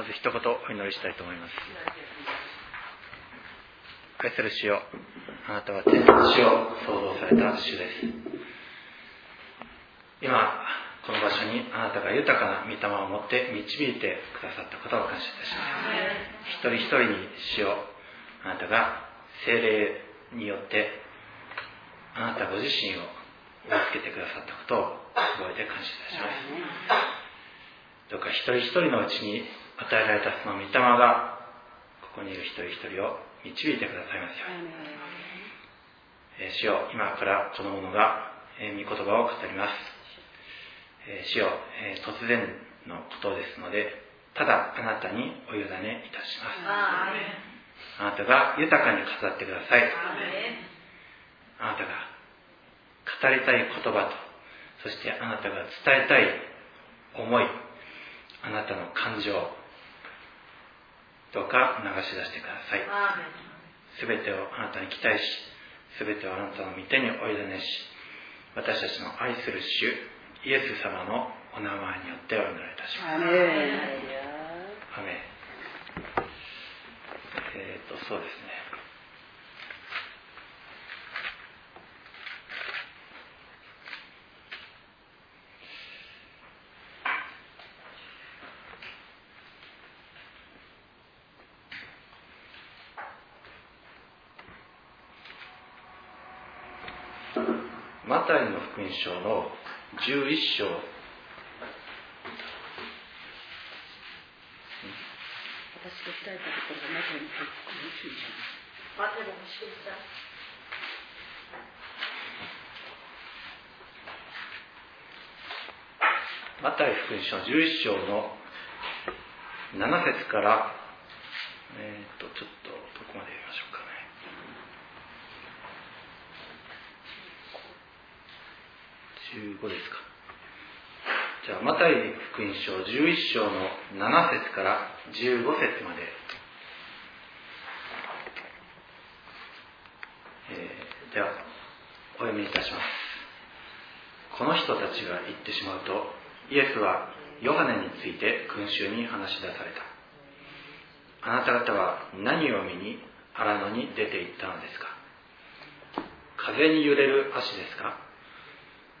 まず一言お祈りしたいと思います。愛する主よあなたは天の地を創造された主です。今この場所にあなたが豊かな御霊を持って導いてくださったことを感謝いたします。一人一人に主よあなたが精霊によってあなたご自身を助けてくださったことを覚えて感謝いたします。どうか一人一人のうちに与えられたその御霊がここにいる一人一人を導いてくださいますように、えー、主よ今からこの者が、えー、御言葉を語ります、えー、主よ、えー、突然のことですのでただあなたにお委ねいたします。あなたが豊かに語ってください。あなたが語りたい言葉とそしてあなたが伝えたい思いあなたの感情どうか流し出してください。すべてをあなたに期待しすべてをあなたの御手においでねし私たちの愛する主イエス様のお名前によってお祈りいたします。アメえっ、とそうですねマタイの福音書の11章。私が伝えたところがマタイの福音書マタイの福音書マタイ福音書11章の7節から、えー、っとちょっとどこまで読みましょうかね15ですか。じゃあ、マタイ福音書11章の7節から15節まで、えー、では、お読みいたします。この人たちが言ってしまうと、イエスはヨハネについて群衆に話し出された。あなた方は何を見に荒野に出て行ったのですか風に揺れる足ですか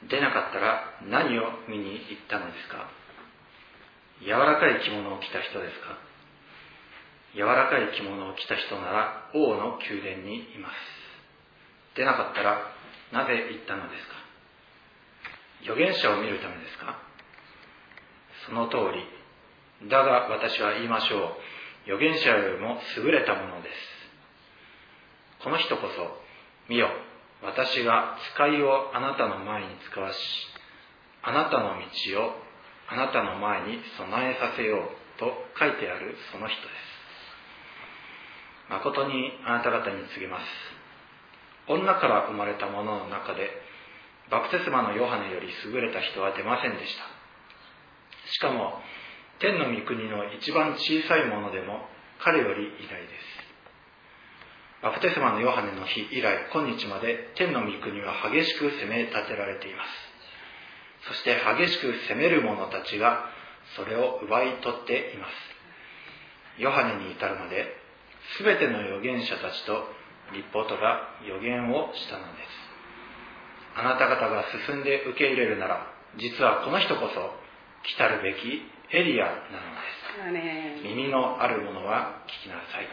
出なかったら何を見に行ったのですか？柔らかい着物を着た人ですか？柔らかい着物を着た人なら王の宮殿にいます。出なかったらなぜ行ったのですか？預言者を見るためですか？その通り。だが私は言いましょう。預言者よりも優れたものです。この人こそ見よ。私が使いをあなたの前に使わし、あなたの道をあなたの前に備えさせようと書いてあるその人です。誠にあなた方に告げます。女から生まれた者の中で、バプテスマのヨハネより優れた人は出ませんでした。しかも、天の御国の一番小さいものでも彼より偉大です。バプテスマのヨハネの日以来、今日まで天の御国は激しく攻め立てられています。そして激しく攻める者たちがそれを奪い取っています。ヨハネに至るまで、すべての預言者たちと立法とが予言をしたのです。あなた方が進んで受け入れるなら、実はこの人こそ来たるべきエリアなのです。耳のある者は聞きなさい。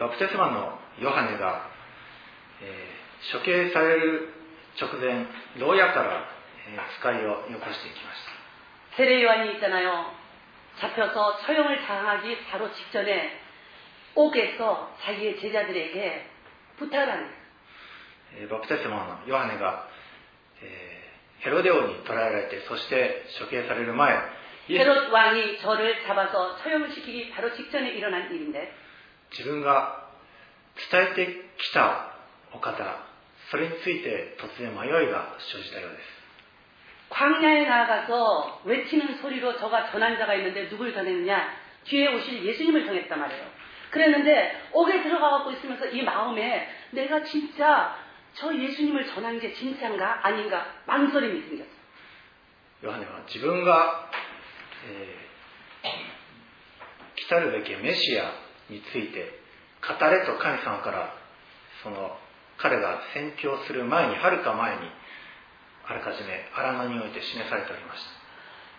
バプテスマのヨハネが、えー、処刑される直前牢屋から、えー、使いをよこしていきました세례요한이있잖아요잡혀서처형을당하기바로직전에옥에서자기의제자들에게부탁을합니다バプテスマのヨハネが、えー、ヘロデ王に捕らえられてそして処刑される前헤롯왕이저를잡아서처형을시키기바로직전에일어난일인데 自分が伝えてきたお方、それについて突然迷いが生じたようです。광야에나아가서외치는소리로저가전환자가있는데누굴전했느냐뒤에오실예수님을전했단말이에요그랬는데옥에들어가갖고있으면서이마음에내가진짜저예수님을전한게진짠가아닌가망설임이생겼어 ヨハネは自分が、えー来たるべきメシア について語れと神様からその彼が宣教する前にはるか前にあらかじめ荒野において示されておりました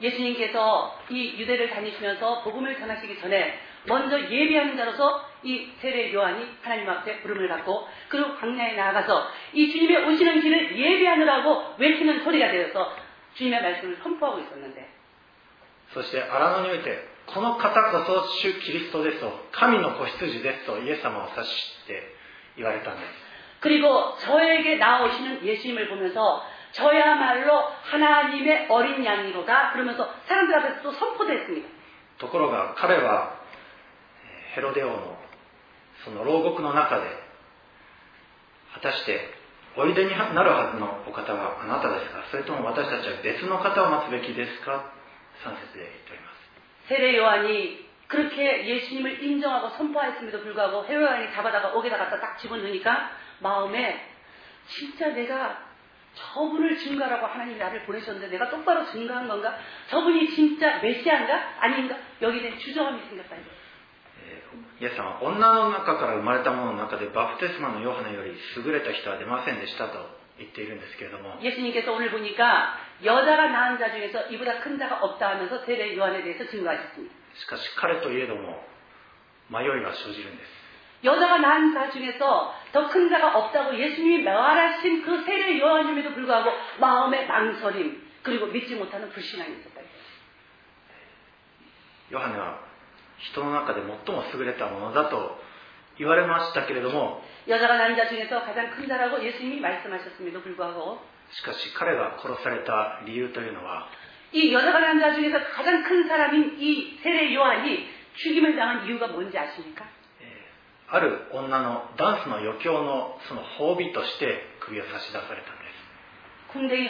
예수님께서 이 유대를 다니시면서 복음을 전하시기 전에 먼저 예비하는 자로서 이 세례 요한이 하나님 앞에 부름을 받고 그리고 광야에 나아가서 이 주님의 오시는 길을 예비하느라고 외치는 소리가 되어서 주님의 말씀을 선포하고 있었는데 そして荒野において この方こそ主キリストですと神の子羊ですとイエス様を指して言われたんです 그리고 저에게 나오시는 예수님을 보면서 저야말로 하나님의 어린 양이로다 그러면서 사람들 앞에서 또 선포됐습니다. ところが彼はえーヘロデ王のその牢獄の中で果たしておいでになるはずのお方はあなたですかそれとも私たちは別の方を待つべきですか3節で言っております 세례 요한이 그렇게 예수님을 인정하고 선포하였음에도 불구하고 헤로 요한이 잡아다가 옥에다 갖다 딱 집어넣으니까 마음에 진짜 내가 저분을 증거하라고 하나님이 나를 보내셨는데 내가 똑바로 증거한 건가? 저분이 진짜 메시아인가? 아닌가? 여기에 대한 주저함이 생겼다. えーイエス様は女の中から生まれた者の中でバプテスマのヨハネより優れた人は出ませんでしたと 言っているんですけれども 예수님께서 오늘 보니까 여자가 낳은 자 중에서 이보다 큰 자가 없다 하면서 세례 요한에 대해서 증거하셨습니다. しかし彼といえども迷いが生じるんです 여자가 낳은 자 중에서 더 큰 자가 없다고 예수님이 말하신 그 세례 요한임에도 불구하고 마음의 망설임 그리고 믿지 못하는 불신앙이 있었다. ヨハネは人の中で最も優れたものだと 言われましたけれども 여자가 낳은 자 중에서 가장 큰 자라고 예수님이 말씀하셨음에도 불구하고 しかし彼が殺された理由というのは 이 여자가 낳은 자 중에서 가장 큰 사람인 이 세례 요한이 죽임을 당한 이유가 뭔지 아십니까? えーある女のダンスの余興のその褒美として首を差し出されたんです 궁뎅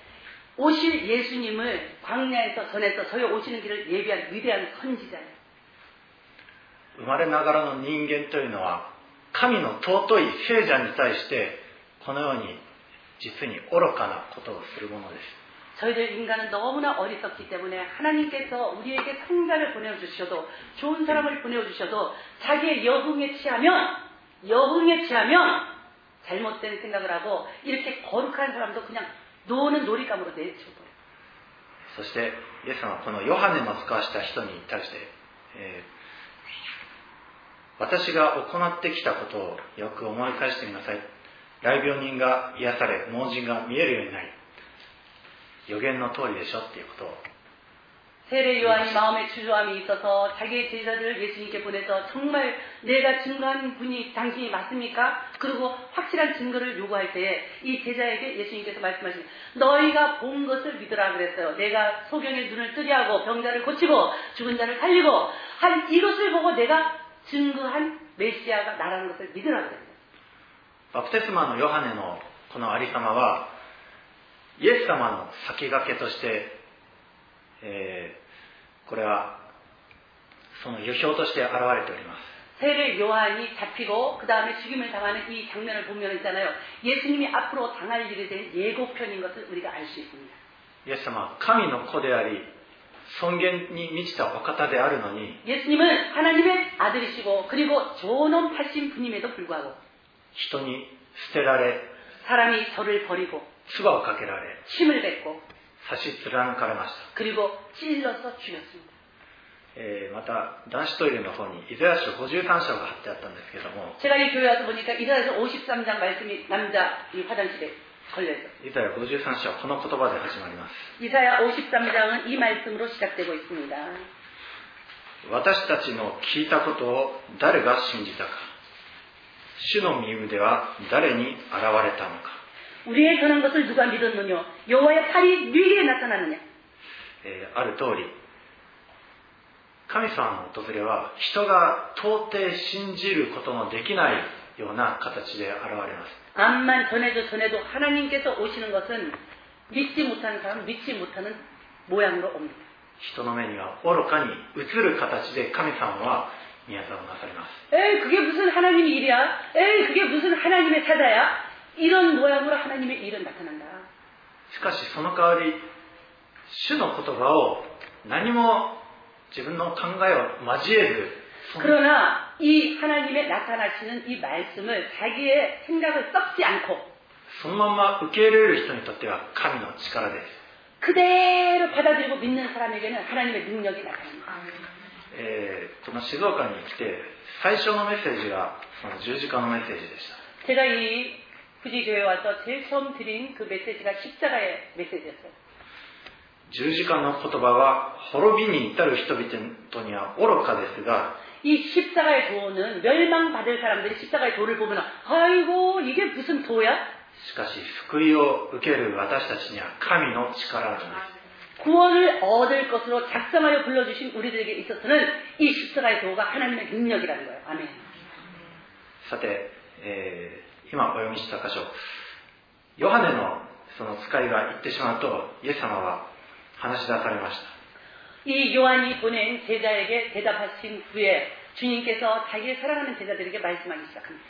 오실 예수님을 광야에서 전해서 저희 오시는 길을 예비한 위대한 선지자예요. 生まれながらの人間というのは神の尊い聖者に対してこのように実に愚かなことをするものです 저희들 인간은 너무나 어리석기 때문에 하나님께서 우리에게 성자를 보내주셔도 좋은 사람을 보내주셔도 자기의 여흥에 취하면 여흥에 취하면 잘못된 생각을 하고 이렇게 거룩한 사람도 그냥 노는 놀잇감으로 내쳐버려요. そしてイエス様はこのヨハネの使わした人に対して、えー私が行ってきたことをよく思い返してみなさい大病人が癒され盲人が見えるようになり予言の通りでしょっていうことを 세례 요한이 마음에 주저함이 있어서 자기의 제자들을 예수님께 보내서 정말 내가 증거한 분이 당신이 맞습니까? 그리고 확실한 증거를 요구할 때에 이 제자에게 예수님께서 말씀하신 너희가 본 것을 믿으라 그랬어요. 내가 소경의 눈을 뜨게 하고 병자를 고치고 죽은 자를 살리고 한 이것을 보고 내가 증거한 메시아가 나라는 것을 믿으라 그랬어요. バプテスマのヨハネのこのありさまはイエス様の先駆けとして、えー これはその予表として現れております 세례 요한이 잡히고 그 다음에 죽임을 당하는 이 장면을 보면 있잖아요. 예수님이 앞으로 당할 일에 대한 예고편인 것을 우리가 알 수 있습니다. イエス様は神の子であり尊厳に満ちたお方であるのに 예수님은 하나님의 아들이시고 그리고 존엄하신 분임에도 불구하고 人に捨てられ 사람이 저를 버리고 唾をかけられ 침을 뱉고 差し貫かれました、 그리고 찔러서 죽였습니다. えーまた男子トイレの方にイザヤ書53章が貼ってあったんですけども 제가 이 교회 와서 보니까 이사야서 53장 말씀이 남자 이 화장실에 걸려있어요. イザヤ53章はこの言葉で始まります 이사야 53장은 이 말씀으로 시작되고 있습니다. 私たちの聞いたことを誰が信じたか主の身腕は誰に現れたのか 우리의 전한 것을 누가 믿었느냐? 여호와의 팔이 누구에게 나타났느냐? えーある通り神様の訪れは人が到底信じることのできないような形で現れます 암만 전해도 전해도 하나님께서 오시는 것은 믿지 못하는 사람, 믿지 못하는 모양으로 옵니다. 人の目には愚かに映る形で神様は宮沢をなされます 에이, 그게 무슨 하나님의 일이야? 에이, 그게 무슨 하나님의 사자야? 이런 모양으로 하나님의 일은 나타난다. しかしその代わり主の言葉を何も自分の考えを交えずその 그러나 이 하나님의 나타나시는 이 말씀을 자기의 생각을 썩지 않고 そのまま受け入れる人にとっては神の力です 그대로 받아들이고 믿는 사람에게는 하나님의 능력이 나타납니다. えーこの静岡に来て最初のメッセージがその十字架のメッセージでした 제가 이 후지교회 와서 제일 처음 드린 그 메시지가 십자가의 메시지였어요. 十字架の言葉は滅びに至る人々には愚かですが 이 십자가의 도는 멸망받을 사람들이 십자가의 도를 보면 아이고 이게 무슨 도야? しかし救いを受ける私たちには神の力なんです 구원을 얻을 것으로 작정하여 불러주신 우리들에게 있어서는 이 십자가의 도가 하나님의 능력이라는 거예요. 아멘. さて、えー 今お読みした箇所ヨハネのその使いが言ってしまうとイエス様は話し出されました 이 요한이 보낸 제자에게 대답하신 후에 주님께서 자기의 사랑하는 제자들에게 말씀하기 시작합니다.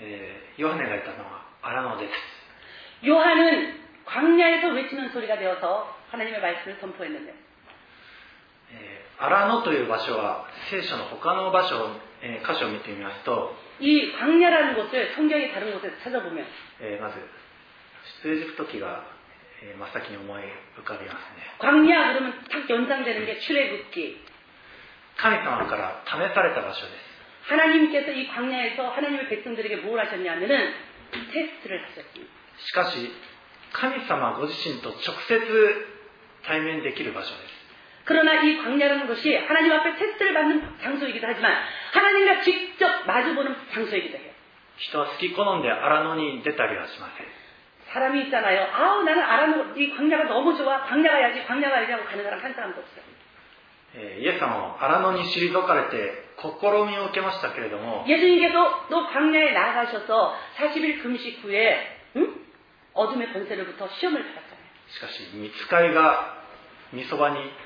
えーヨハネが言ったのは荒野です 요한은 광야에서 외치는 소리가 되어서 하나님의 말씀을 선포했는데 えー荒野という場所は聖書の他の場所を、 えー箇所を見てみますと、 이 광야라는 곳을 성경의 다른 곳에서 찾아보면 えーまず出エジプト記が、えー真っ先に思い浮かびますね 광야 그러면 딱 연상되는 게 출애굽기 神様から試された場所です 하나님께서 이 광야에서 하나님의 백성들에게 뭘 하셨냐면은 테스트를 하셨습니다. しかし神様ご自身と直接対面できる場所です 그러나 이 광야라는 것이 하나님 앞에 테스트를 받는 장소이기도 하지만 하나님과 직접 마주보는 장소이기도 해요. 人は好き好んで荒野に出たりはしません 사람이 있잖아요. 아우 나는 알아놓 이 광야가 너무 좋아. 광야 가야지. 광야 가야지 하고 가는 사람 한 사람도 없어요. えーイエス様も荒野に退かれて試みを受けましたけれども 예수님께서 또 광야에 나가셔서 40일 금식 후에 응? 어둠의 권세로부터 시험을 받았잖아요. しかし見つかりがみそばに仕えておりました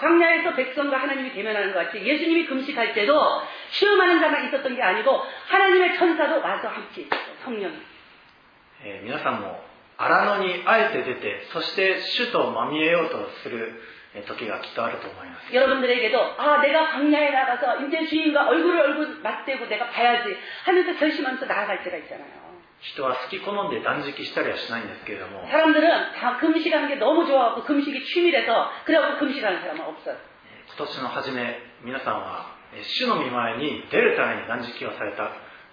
광야에서 백성과 하나님이 대면하는 것 같이 예수님이 금식할 때도 시험하는 자만 있었던 게 아니고 하나님의 천사도 와서 함께 있었어요. 성령이. えー皆さんも荒野にあえて出てそして主とまみえようとするえー時がきっとあると思います 여러분들에게도 아 내가 광야에 나가서 이제 주인과 얼굴을 얼굴 맞대고 내가 봐야지 하면서 결심하면서 나아갈 때가 있잖아요. 人は好き好んで断食したりはしないんですけれども 사람들은 다 금식하는 게 너무 좋아갖고 금식이 취미라서 그래갖고 금식하는 사람은 없어요. 今年の初め皆さんはえー主の御前に出るために断食をされた、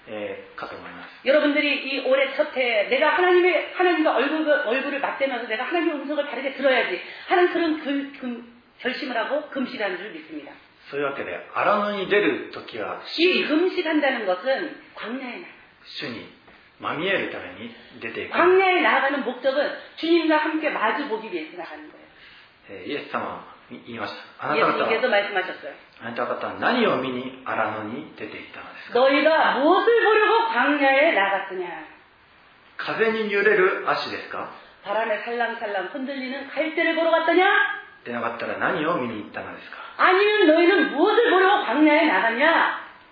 えーかと思います 여러분들이 이 올해 첫 해에 내가 하나님의 하나님과 얼굴 얼굴을 맞대면서 내가 하나님의 음성을 바르게 들어야지 하는 그런 금, 금, 결심을 하고 금식하는 줄 믿습니다. そういうわけで荒野に出る時は 이 금식한다는 것은 광야에 나. 主に まみえるために出ていく、 광야에 나아가는 목적은 주님과 함께 마주 보기 위해서 나가는 거예요. えーイエス様は言いましたあなた方は 예수님께서 말씀하셨어요. あなた方は何を見に荒野に出ていったのですか 너희가 무엇을 보려고 광야에 나갔느냐? 風に揺れる足ですか 바람에 살랑살랑 흔들리는 갈대를 보러 갔더냐? でなかったら何を見に行ったのですか 아니면 너희는 무엇을 보려고 광야에 나갔냐?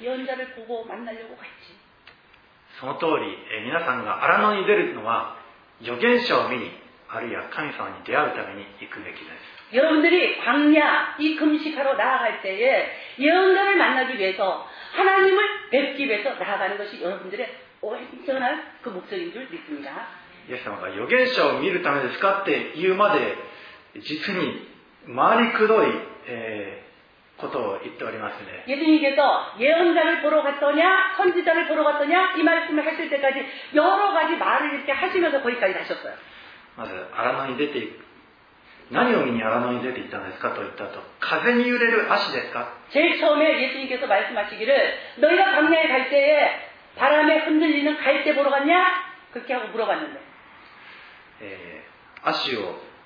예언자를 보고 만나려고 갔지. その通りえ皆さんが荒野に出るのは預言者を見にあるいは神様に出会うために行くべきです 여러분들이 광야, 이 금식하러 나아갈 때에 예언자를 만나기 위해서 하나님을 뵙기 위해서 나아가는 것이 여러분들의 온전한 그 목적인 줄 믿습니다. イエス様が預言者を見るためですかって言うまで実に 回りくどい、えー ことを言っておりますね。 예수님께서 예언자를 보러 갔더냐, 선지자를 보러 갔더냐, 이 말씀을 하실 때까지 여러 가지 말을 이렇게 하시면서 거기까지 가셨어요. まず荒野に出ていく何を見に荒野に出ていったんですかと言った後風に揺れる足ですか 제일 처음에 예수님께서 말씀하시기를 너희가 광야에 갈 때에 바람에 흔들리는 갈대 보러 갔냐? 그렇게 하고 물어봤는데 えー足を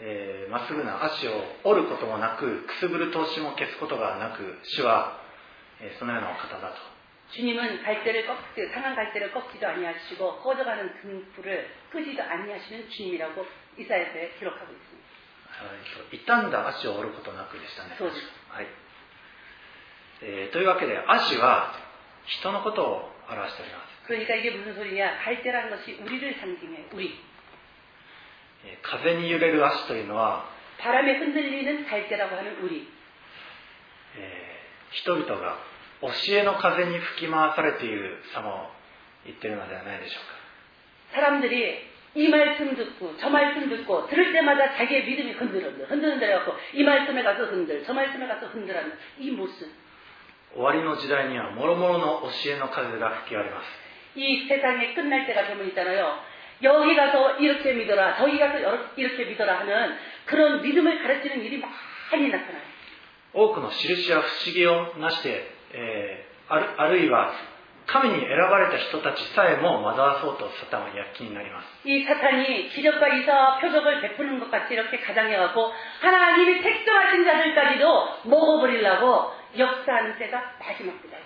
えーまっすぐな足を折ることもなくくすぶる投資も消すことがなく主は、えーそのようなお方だと 주님은 갈대를 꺾, 상한 갈대를 꺾지도 아니하시고 꺼져가는 등불을 끄지도 아니하시는 주님이라고 이사야서에 기록하고 있습니다. はいと傷んだ足を折ることなくでしたね。そうですはいえーというわけで足は人のことを表しております。 그러니까 이게 무슨 소리냐? 갈대라는 것이 우리를 상징해요. 우리. えー風に揺れる足というのは、 바람에 흔들리는 갈대라고 하는 우리. えー人々が教えの風に吹き回されている様を言っているのではないでしょうか。 사람들이 이 말씀 듣고 저 말씀 듣고 들을 때마다 자기의 믿음이 흔들흔들 흔들흔들해갖고 이 말씀에 가서 흔들 저 말씀에 가서 흔들하는 이 모습 終わりの時代には諸々の教えの風が吹き荒れます。 이 세상이 끝날 때가 되면 있잖아요 여기 가서 이렇게 믿어라 저기 가서 여러- 이렇게 믿어라 하는 그런 믿음을 가르치는 일이 많이 나타나요 多くの印や不思議をなして、えーあるあるいは神に選ばれた人たちさえも惑わそうとサタンは躍起になります 이 사탄이 기적과 이사와 표적을 베푸는 것 같이 이렇게 가장해갖고 하나님이 택정하신 자들까지도 먹어버리려고 역사하는 때가 마지막 때다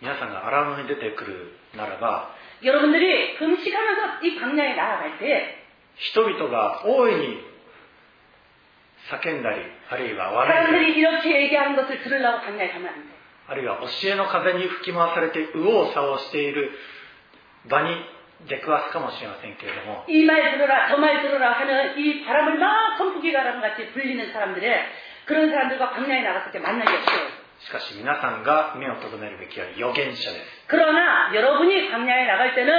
皆さんが荒野に出てくるならば 여러분들이 금식하면서 이 광야에 나아갈 때 人々が大いに叫んだりあるいは笑いたり 사람들이 이렇게 얘기하는 것을 들으려고 광야에 가면 안 돼. あるいは教えの風に吹き回されて右往左往している場に出くわすかもしれませんけれども 이 말 들어라 저 말 들어라 하는 이 바람을 막 선풍기 바람 같이 불리는 사람들의 그런 사람들과 광야에 나갔을 때 만나기 없어요. しかし皆さんが目を留めるべきは預言者です 그러나 여러분이 광야에 나갈 때는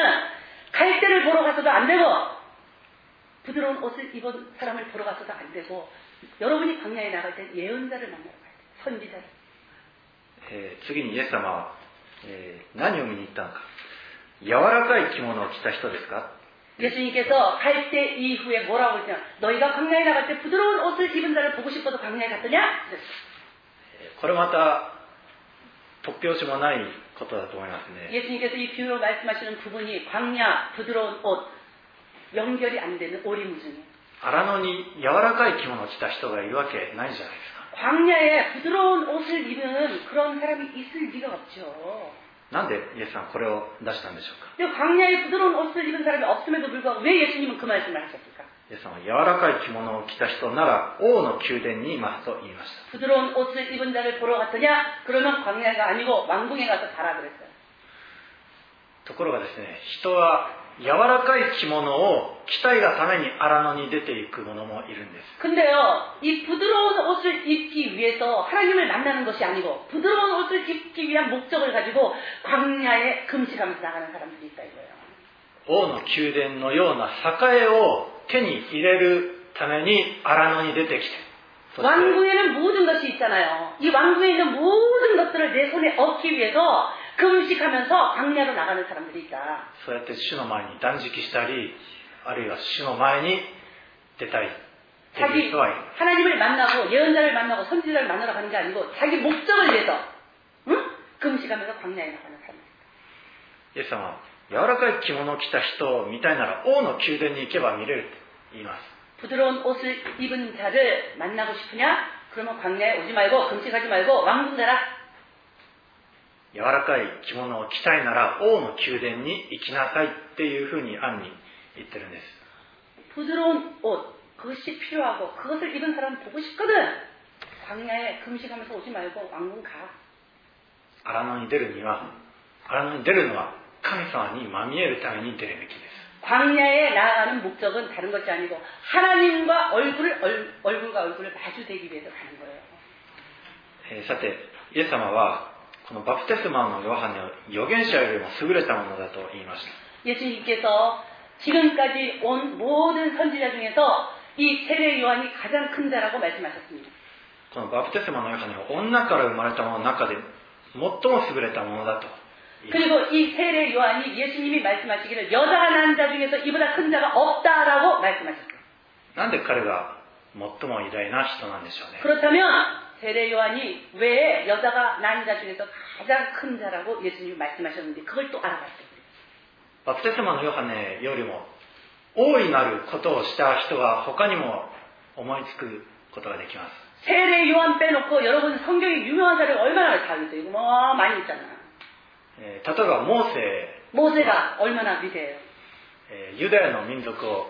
갈대를 보러 가서도 안 되고 부드러운 옷을 입은 사람을 보러 가서도 안 되고 여러분이 광야에 나갈 때 예언자를 만나러 가야 돼요. 선지자를. えー次にイエス様は、えー何を見に行ったのか柔らかい着物を着た人ですか 예수님께서 갈 때 이후에 뭐라고 했냐? 너희가 광야에 나갈 때 부드러운 옷을 입은 자를 보고 싶어서 광야에 갔더냐? えーこれまた突拍子もないことだと思いますね 예수님께서 이 비유로 말씀하시는 부분이 광야, 부드러운 옷, 연결이 안 되는 오리무중이에요. 荒野に柔らかい着物を着た人がいるわけないじゃないですか 광야에 부드러운 옷을 입은 그런 사람이 있을 리가 없죠. なんでイエスさんこれを出したんでしょうか 근데 광야에 부드러운 옷을 입은 사람이 없음에도 불구하고 왜 예수님은 그 말씀을 하셨을까? イエスさんは柔らかい着物を着た人なら王の宮殿にいますと言いました 부드러운 옷을 입은 자를 보러 갔더냐? 그러면 광야가 아니고 왕궁에 가서 가라 그랬어요. ところがですね人は柔らかい着物を着たいがために荒野に出ていく者もいるんです 근데요, 이 부드러운 옷을 입기 위해서 하나님을 만나는 것이 아니고 부드러운 옷을 입기 위한 목적을 가지고 광야에 금식하면서 나가는 사람들이 있다 이거예요. 王の宮殿のような栄を 手に入れるために荒野に出てきてそして 왕궁에는 모든 것이 있잖아요. 이 왕궁에 있는 모든 것들을 내 손에 얻기 위해서 금식하면서 광야로 나가는 사람들이 있다. そうやって主の前に断食したりあるいは主の前に出たいっていう 자기 人はいる 하나님을 만나고 예언자를 만나고 선지자를 만나러 가는 게 아니고 자기 목적을 위해서 응? 금식하면서 광야에 나가는 사람들. イエス様は 柔らかい着物を着た人を見たいなら王の宮殿に行けば見れると言います 부드러운 옷을 입은 자를 만나고 싶으냐? 그러면 광야에 오지 말고 금식하지 말고 왕궁 가라. 柔らかい着物を着たいなら王の宮殿に行きなさいっていうふうに暗に言ってるんです 부드러운 옷 그것이 필요하고 그것을 입은 사람 보고 싶거든. 광야에 금식하면서 오지 말고 왕궁 가. 荒野に出るには荒野に出るのは 神様にまみえるために出るべきです 광야에 나아가는 목적은 다른 것이 아니고 하나님과 얼굴을 얼, 얼굴과 얼굴을 마주대기 위해서 가는 거예요. えーさてイエス様はこのバプテスマのヨハネを預言者よりも優れたものだと言いました 예수님께서 지금까지 온 모든 선지자 중에서 이 세례 요한이 가장 큰 자라고 말씀하셨습니다. このバプテスマのヨハネは女から生まれたものの中で最も優れたものだと言いました 그리고 이 세례 요한이 예수님이 말씀하시기를 여자가 난 자 중에서 이보다 큰 자가 없다라고 말씀하셨어요. なんで彼が最も偉大な人なんでしょうね 그렇다면 세례 요한이 왜 여자가 난 자 중에서 가장 큰 자라고 예수님이 말씀하셨는데 그걸 또 알아봤어요. バプテスマのヨハネよりも大いなることをした人が他にも思いつくことができます 세례 요한 빼놓고 여러분 성경에 유명한 사례가 얼마나 다 있어요. 이거 뭐 많이 있잖아요. えー例えばモーセ 모세가 얼마나 위대해요. えーユダヤの民族を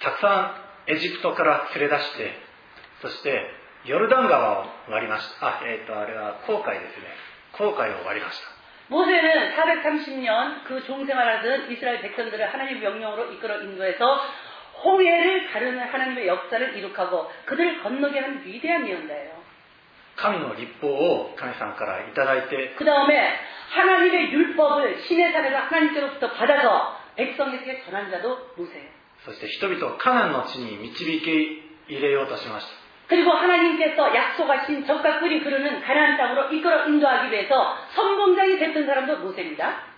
たくさんエジプトから連れ出してそしてヨルダン川を割りましたあえっ、とあれは航海ですね航海を割りました 모세는 430년 그 종생활하던 이스라엘 백성들을 하나님의 명령으로 이끌어 인도해서 홍해를 가르는 하나님의 역사를 이룩하고 그들을 건너게 한 위대한 예언자예요. 神の立法を神様からいただいて 그 다음에 하나님의 율법을 신의 산에서 하나님께로부터 받아서 백성에게 전한 자도 모세예요. そして人々をカナンの地に導き入れようとしました 그리고 하나님께서 약속하신 적과 꿀이 흐르는 가나안 땅으로 이끌어 인도하기 위해서 선봉장이 됐던 사람도 모세입니다.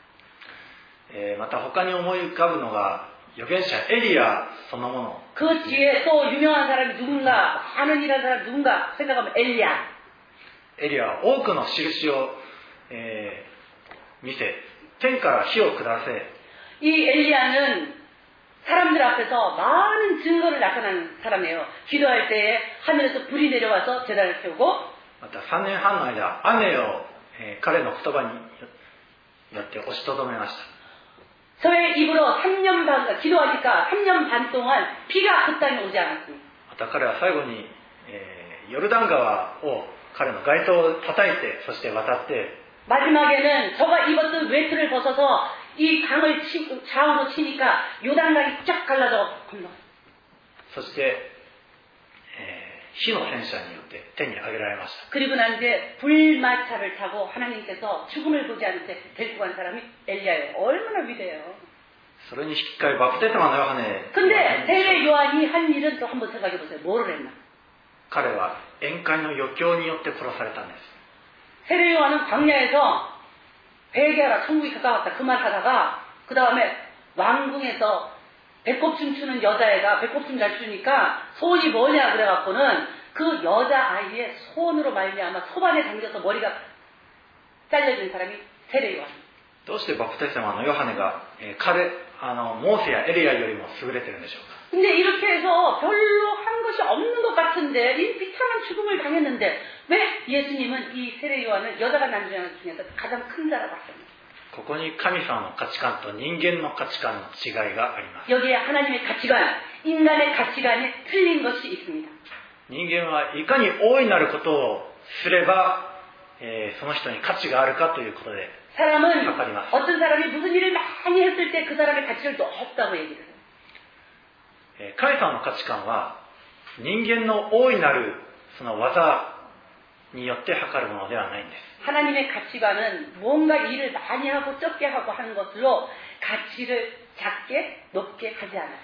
えーまた他に思い浮かぶのが預言者エリアそのもの 그 뒤에 또 유명한 사람이 누군가 많은 일한 사람 누군가 생각하면 엘리야 エリアは多くの印を、えー、見せ天から火を下せ이 엘리야는 사람들 앞에서 많은 증거를 나타낸 사람이에 요. 기도할 때에 하늘에서 불이 내려와서 제단을 세우고また3年半の間雨を彼の言葉によって押しとどめました저의 입으로 3년 반 기도하니까 3년 반 동안 비가 그 땅에 오지 않았습니 다. また彼は最後に、えー、ヨルダン川を彼の街灯を叩いてそして渡って 마지막에는 저가 입었던 외투를 벗어서 이 강을 치, 좌우로 치니까 요단강이 쫙 갈라져 건너. そして、えー火の戦車によって手に上げられました 그리고 난 뒤에 불마차를 타고 하나님께서 죽음을 보지 않을 때 데리고 간 사람이 엘리야예요. 얼마나 위대해요. それに引き換えバプテスマのヨハネ 근데 세례 요한이 한 일은 또 한번 생각해 보세요. 뭐를 했나? 彼は宴会の余興によって殺されたんです 세례 요한은 광야에서 베개하라 천국이 가까웠다 그 말 하다가 그 다음에 왕궁에서 배꼽춤 추는 여자애가 배꼽춤 잘 추니까 소원이 뭐냐 그래갖고는 그 여자아이의 소원으로 말미암아 소반에 당겨서 머리가 잘려진 사람이 세례 요한 どうしてバプテスマのヨハネが、えー彼あのモーセやエリアよりも優れてるんでしょうか 근데 이렇게 해서 별로 한 것이 없는 것 같은데 이 비참한 죽음을 당했는데 왜 예수님은 이 세례 요한을 여자가 남자 중에서 가장 큰 자라고 하셨나요? ここに神様の価値観と人間の価値観の違いがあります 여기에 하나님의 가치관, 인간의 가치관이 틀린 것이 있습니다. 人間はいかに大いなることをすれば、えーその人に価値があるかということで 사람은 가까리마스. 어떤 사람이 무슨 일을 많이 했을 때 그 사람의 가치를 높다고 얘기를 해요. えー神様の価値観は人間の大いなるその技によって測るものではないんです 하나님의 가치관은 뭔가 일을 많이 하고 적게 하고 하는 것으로 가치를 작게 높게 하지 않아요.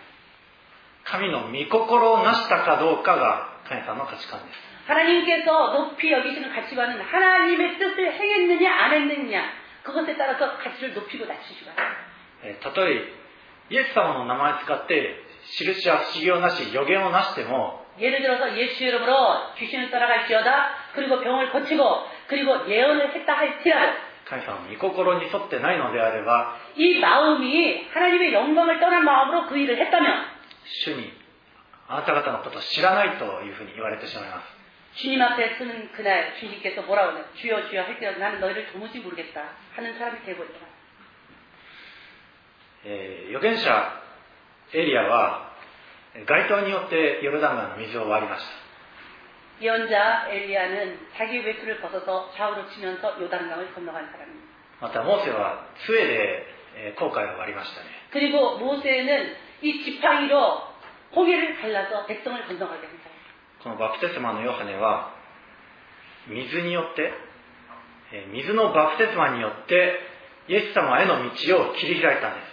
神の御心をなしたかどうかが神様の価値観です 하나님께서 높이 여기시는 가치관은 하나님의 뜻을 행했느냐 안 했느냐 그것에 따라서 가치를 높이고 낮추시고 하요 えーたとえイエス様の名前を使って 印や不思議をなし予言をなしても 예를 들어서 예수 이름으로 귀신을 떠나갈지어다 그리고 병을 고치고 그리고 예언을 했다 할지라도 神様の御心に沿ってないのであれば 이 마음이 하나님의 영광을 떠난 마음으로 그 일을 했다면 主にあなた方のことを知らないというふうに言われてしまいます 주님 앞에 서는 그날 주님께서 뭐라고 하냐 주여 주여 할때라도 나는 너희를 도무지 모르겠다 하는 사람이 되버리더라 えー預言者 エリアは街灯によってヨルダン川の水を割りました。자기벗어서좌우로치면서건너간사람입니다またモーセは杖で航海を割りましたね。그리고이지팡이로를갈라서백성을건너가게합니다このバプテスマのヨハネは水によって水のバプテスマによってイエス様への道を切り開いたんです。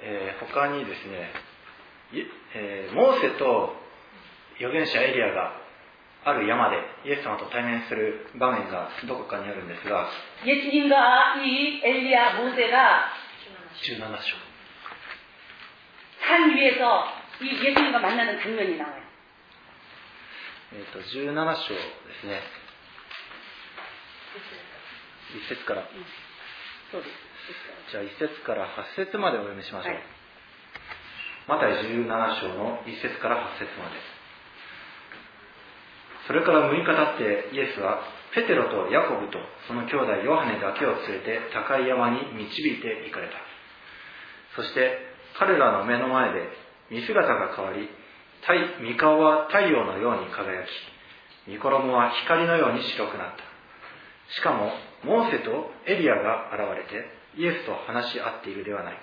えー他にですね、いえーモーセと預言者エリアがある山でイエス様と対面する場面がどこかにあるんですが 예수님과 이 엘리야 모세가 17章 산 위에서 이 예수님과 만나는 장면이 나와요. えー、と17章ですね1節から 소리. じゃあ1節から8節までお読みしましょう、はい。マタイ17章の1節から8節まで。それから6日経ってイエスはペテロとヤコブとその兄弟ヨハネだけを連れて高い山に導いて行かれた。そして彼らの目の前で見姿が変わり太御顔は太陽のように輝き御衣は光のように白くなった。しかもモーセとエリアが現れてイエスと話し合っているではないか。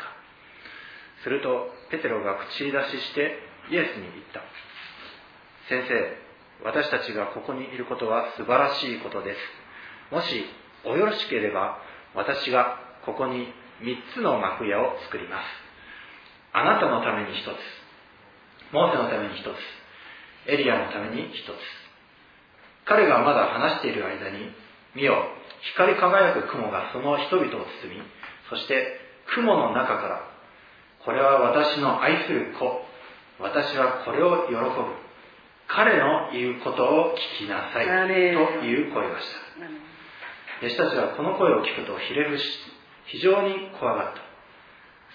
するとペテロが口出ししてイエスに言った。先生私たちがここにいることは素晴らしいことです。もしおよろしければ私がここに3つの幕屋を作ります。あなたのために1つ。モーセのために1つ。エリアのために1つ。彼がまだ話している間に見よ光り輝く雲がその人々を包みそして雲の中からこれは私の愛する子私はこれを喜ぶ彼の言うことを聞きなさいという声がした。弟子たちはこの声を聞くとひれ伏し非常に怖がった。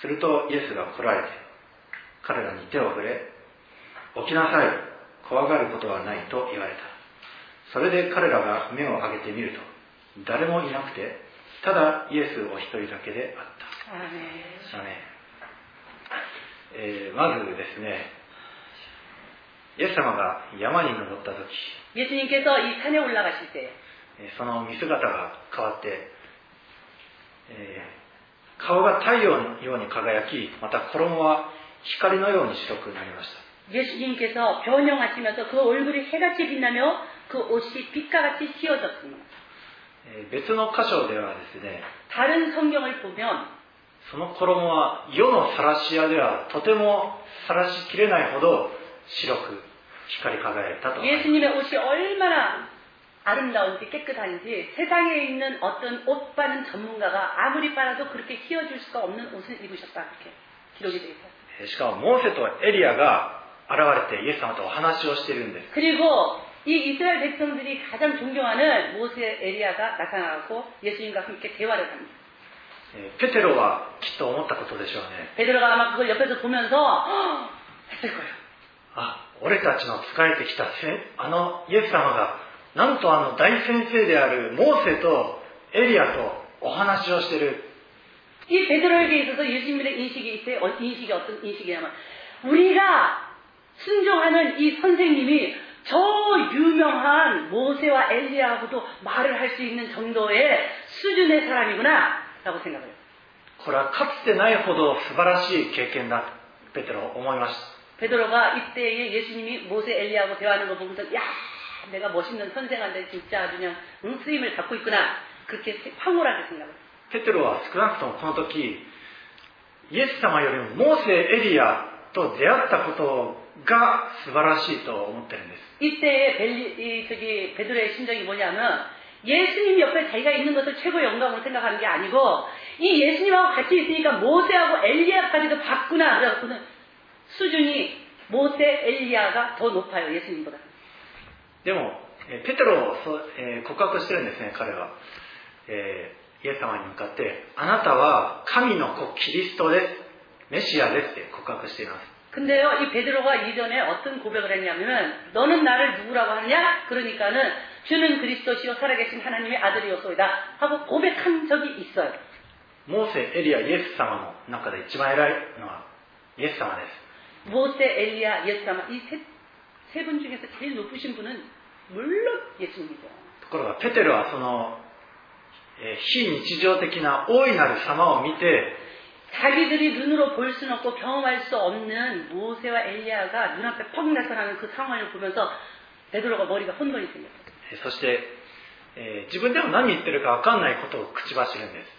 するとイエスが来られて彼らに手を触れ起きなさい怖がることはないと言われた。それで彼らが目を上げてみると誰もいなくてただイエスお一人だけであった。あ、ね。えー、まずですねイエス様が山に登った時その見姿が変わって、えー、顔が太陽のように輝きまた衣は光のように白くなりました。예수님께서 변형하시면서 그 얼굴이 해같이 빛나며 그 옷이 빛과 같이 씌워졌습니 다. 別の箇所ではですね、その衣は世の晒し屋ではとても晒しきれないほど白く光り輝いたと。예수님의옷이얼마나아름다운지깨끗한지세상에있는어떤옷전문가가아무리빨아도그렇게휘어줄수가없는옷을입으셨다이렇게기록이있어요しかもモーセとエリアが現れてイエス様とお話をしているんです。그리고 이 이스라엘 백성들이 가장 존경하는 모세 에리아가 나타나고 예수님과 함께 대화를 합니다. えーペテロはきっと思ったことでしょうね 베드로가 아마 그걸 옆에서 보면서 "헉!" 했을 거예요. あ俺たちの仕えてきたせあのイエス様がなんとあの大先生であるモーセとエリアとお話をしてる 이 베드로에게 있어서 예수님의 인식이 있어요. 어, 인식이 어떤 인식이냐면 우리가 순종하는 이 선생님이 저 유명한 모세와 엘리야하고도 말을 할 수 있는 정도의 수준의 사람이구나라고 생각해요. これはかつてないほど素晴らしい経験だペテロ思いました 베드로가 이때에 예수님이 모세 엘리야하고 대화하는 거 보면서 야 내가 멋있는 선생한테 진짜 아주 그냥 응, 쓰임을 받고 있구나 그렇게 황홀하게 생각해요. ペテロは少なくともこの時イエス様よりもモーセエリアと出会ったこと が素晴らしいと思ってるんです。이때벨리이저기베드로의심정이뭐냐면예수님옆에자기가있는것을최고의영광으로생각하는게아니고이예수님하고같이있으니까모세하고엘리야까지도봤구나그래갖고는수준이모세엘리야가더높아요예수님보다でもペテロを、えー、告白してるんですね彼は、えー、イエス様に向かって「あなたは神の子キリストですメシアです」って告白しています 근데요, 이 베드로가 이전에 어떤 고백을 했냐면은 너는 나를 누구라고 하냐? 그러니까는 주는 그리스도시요 살아계신 하나님의 아들이었소이다 하고 고백한 적이 있어요. モーセエリアイエス様の中で一番偉いのはイエス様です 모세, 엘리야, 예수様이 세 분 중에서 제일 높으신 분은 물론 예수님이죠. ところがペテロはその、えー非日常的な大いなる様を見て 자기들이 눈으로 볼 수는 없고 경험할 수 없는 모세와 엘리야가 눈앞에 퍽 나타나는 그 상황을 보면서 베드로가 머리가 혼돈이 생겼어요. えーそして、えー自分でも何言ってるか分かんないことを口走るんです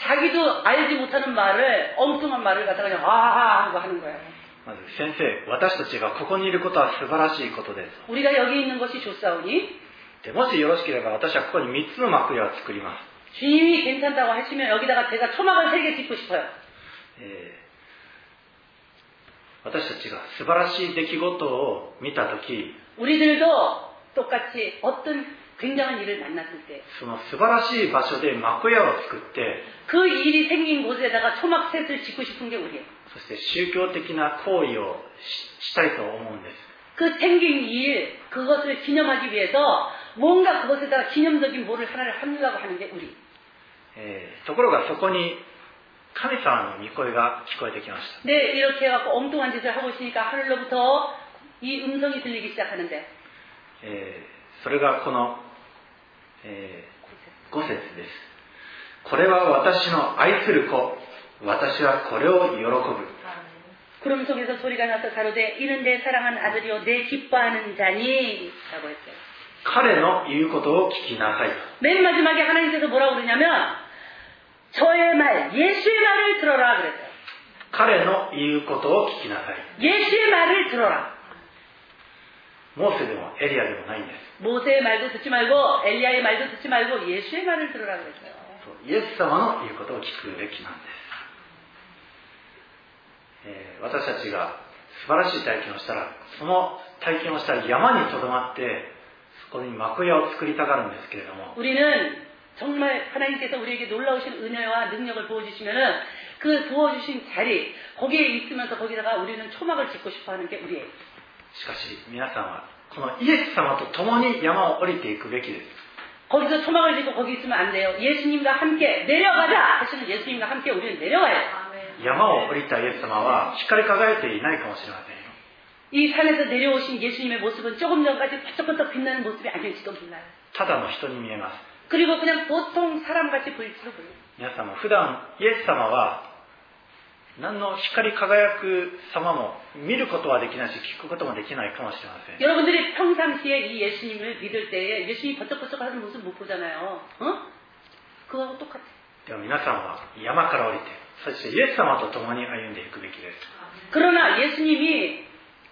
자기도 알지 못하는 말을 엉뚱한 말을 갖다가 그냥 아하 하고 하는 거예요. まず先生私たちがここにいることは素晴らしいことです 우리가 여기 있는 것이 좋사오니 でもしよろしければ私はここに3つの幕屋を作ります、 주님이 괜찮다고 하시면 여기다가 제가 초막을 세 개 짓고 싶어요. えー私たちが素晴らしい出来事を見た時 우리들도 똑같이 어떤 굉장한 일을 만났을 때 그 その素晴らしい場所で幕屋を作って 그 일이 생긴 곳에다가 초막셋을 짓고 싶은 게 우리예요. そして宗教的な行為をししたいと思うんです 그 생긴 일, 그것을 기념하기 위해서 뭔가 그것에다가 기념적인 뭐를 하나를 하려고 하는 게 우리. えーところがそこに神様の御声が聞こえてきました 네, 이렇게 해갖고 엉뚱한 짓을 하고 있으니까 하늘로부터 이 음성이 들리기 시작하는데 えーそれがこの、え5節ですこれは私の愛する子私はこれを喜ぶ 구름 속에서 소리가 나서 가로되 이는 내 사랑한 아들이요 내 기뻐하는 자니 라고 했어요. 彼の言うことを聞きなさい 맨 마지막에 하나님께서 뭐라고 그러냐면 저의 말, 예수의 말을 들어라 그랬어요. 彼の言うことを聞きなさい 예수의 말을 들어라. モーセでもエリアでもないんです 모세의 말도 듣지 말고 엘리야의 말도 듣지 말고 예수의 말을 들어라 그랬어요. そうイエス様の言うことを聞くべきなんです、えー私たちが素晴らしい体験をしたらその体験をしたら山にとどまって そこに幕屋を作りたがるんですけれども 우리는 정말 하나님께서 우리에게 놀라우신 은혜와 능력을 부어주시면은 그 부어주신 자리 거기에 있으면서 거기다가 우리는 초막을 짓고 싶어하는 게 우리예요. しかし皆さんはこのイエス様と共に山を降りていくべきです 거기서 초막을 짓고 거기 있으면 안 돼요. 예수님과 함께 내려가자 하시는 예수님과 함께 우리는 내려가요. 山を降りたイエス様は光り輝いていないかもしれませんよ 이 산에서 내려오신 예수님의 모습은 조금 전까지 번쩍번쩍 빛나는 모습이 아닐지도 몰라요. ただの人に見えます 그리고 그냥 보통 사람같이 보일지도 몰라요. 皆さんも普段イエス様は何の光り輝く様も見ることはできないし聞くこともできないかもしれません 여러분들이 평상시에 이 예수님을 믿을 때에 예수님이 번쩍번쩍 하는 모습 못 보잖아요. 어? 그거하고 똑같아요. でも皆さんは山から降りてそしてイエス様と共に歩んでいくべきです 그러나 예수님이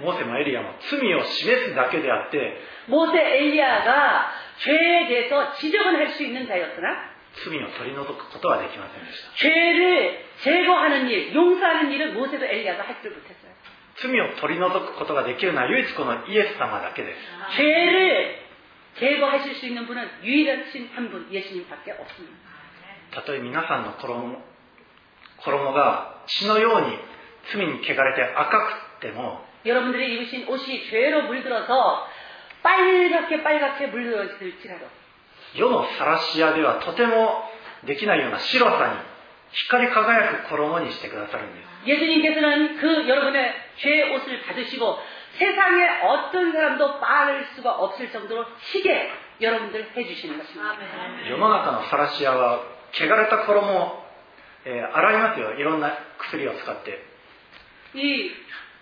モーセもエリアも罪を示すだけであって 모세, 엘리야가 죄에 대해서 지적은 할 수 있는 자였으나 罪を取り除くことはできませんでした 죄를 제거하는 일, 용서하는 일을 모세도 엘리야가 하지를 못했어요. 罪を取り除くことができるのは唯一このイエス様だけです 죄를 제거하실 수 있는 분은 유일하신 한 분, 예수님밖에 없습니다. たとえ皆さんの衣衣が血のように罪に汚れて赤くても 여러분들이 입으신 옷이 죄로 물들어서 빨갛게 빨갛게 물들어질지라도 世の晒し屋ではとてもできないような白さに光り輝く衣にしてくださるんです 예수님께서는 그 여러분의 죄의 옷을 받으시고 세상에 어떤 사람도 빠를 수가 없을 정도로 희게 여러분들 해주시는 것입니다. 世の中の晒し屋は汚れた衣を、えー洗いますよいろんな薬を使って 이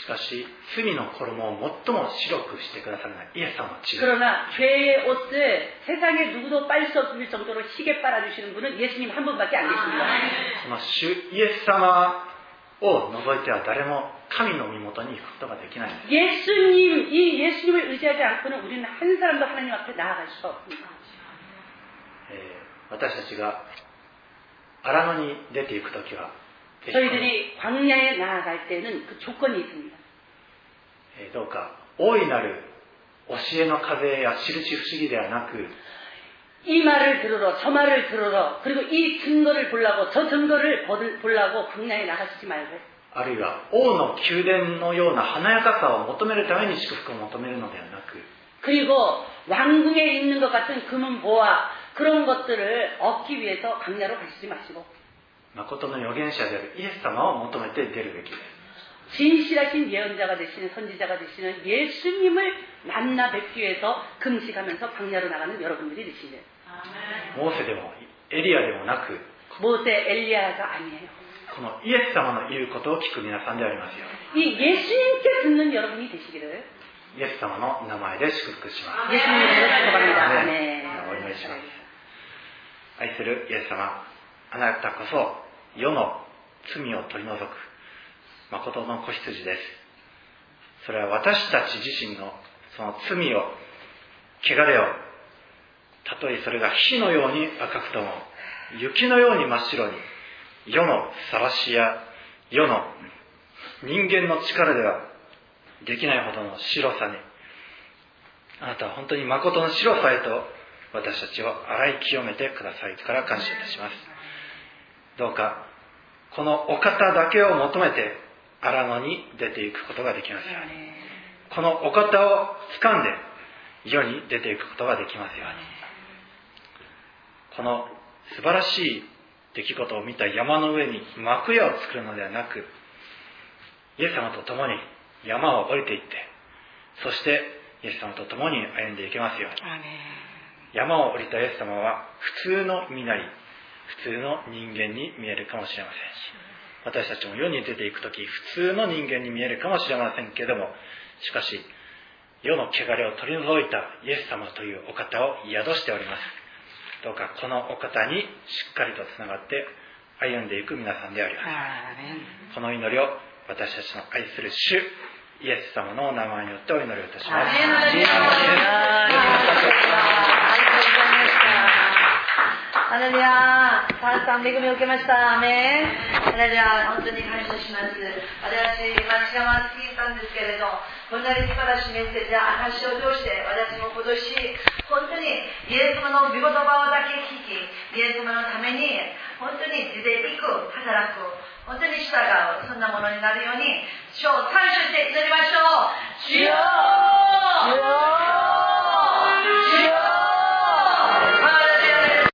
しかし罪の衣を最も白くしてくださるのはイエス様の血です 그러나 죄의 옷을 세상에 누구도 빨 수 없을 정도로 희게 빨아주시는 분은 예수님 한 분밖에 안 계십니다. この主イエス様を除いては誰も神の身元に行くことができないんです 예수님, 이 예수님을 의지하지 않고는 우리는 한 사람도 하나님 앞에 나아갈 수 없습니다. えー私たちが荒野に出ていく時はぜひこの 저희들이 광야에 나아갈 때는 그 조건이 있습니다. えーどうか大いなる教えの風や印不思議ではなく 이 말을 들으러 저 말을 들으러 그리고 이 증거를 보려고 저 증거를 보들- 보려고 광야에 나가시지 말고 あるいは王の宮殿のような華やかさを求めるために祝福を求めるのではなく 그리고 왕궁에 있는 것 같은 금은 보화 그런 것들을 얻기 위해서 광야로 가시지 마시고 誠の預言者であるイエス様を求めて出るべきです 진실하신 예언자가 되시는 선지자가 되시는 예수님을 만나 뵙기 위해서 금식하면서 광야로 나가는 여러분들이 되시는 モーセでもエリアでもなく 모세 엘리야가 아니에요. このイエス様の言うことを聞く皆さんでありますよ 이 예수님께 듣는 여러분이 되시기를 イエス様の名前で祝福します 예수님으로 축복합니다. ア 아멘. メンお祈りします愛するイエス様あなたこそ 世の罪を取り除く誠の子羊です。それは私たち自身のその罪を汚れをたとえそれが火のように赤くとも雪のように真っ白に世の晒しや世の人間の力ではできないほどの白さにあなたは本当に誠の白さへと私たちを洗い清めてくださいから感謝いたします。どうかこのお方だけを求めて荒野に出ていくことができますように。このお方を掴んで世に出ていくことができますように。この素晴らしい出来事を見た山の上に幕屋を作るのではなくイエス様と共に山を降りていってそしてイエス様と共に歩んでいけますように。山を降りたイエス様は普通の身なり普通の人間に見えるかもしれません。し私たちも世に出ていく時普通の人間に見えるかもしれませんけれどもしかし世の汚れを取り除いたイエス様というお方を宿しております。どうかこのお方にしっかりとつながって歩んでいく皆さんであります。この祈りを私たちの愛する主イエス様のお名前によってお祈りをいたします。ハレルヤたくさん恵みを受けました。アメン。ハレルヤ本当に感謝します。私、今、違わ聞いたんですけれど、こんなに素晴らしいメッセージや証を通して、私も今年、本当にイエス様の御言葉をだけ聞き、イエス様のために、本当に出ていく、働く、本当に従う、そんなものになるように、主を感謝して祈りましょう。主よ主よ主よ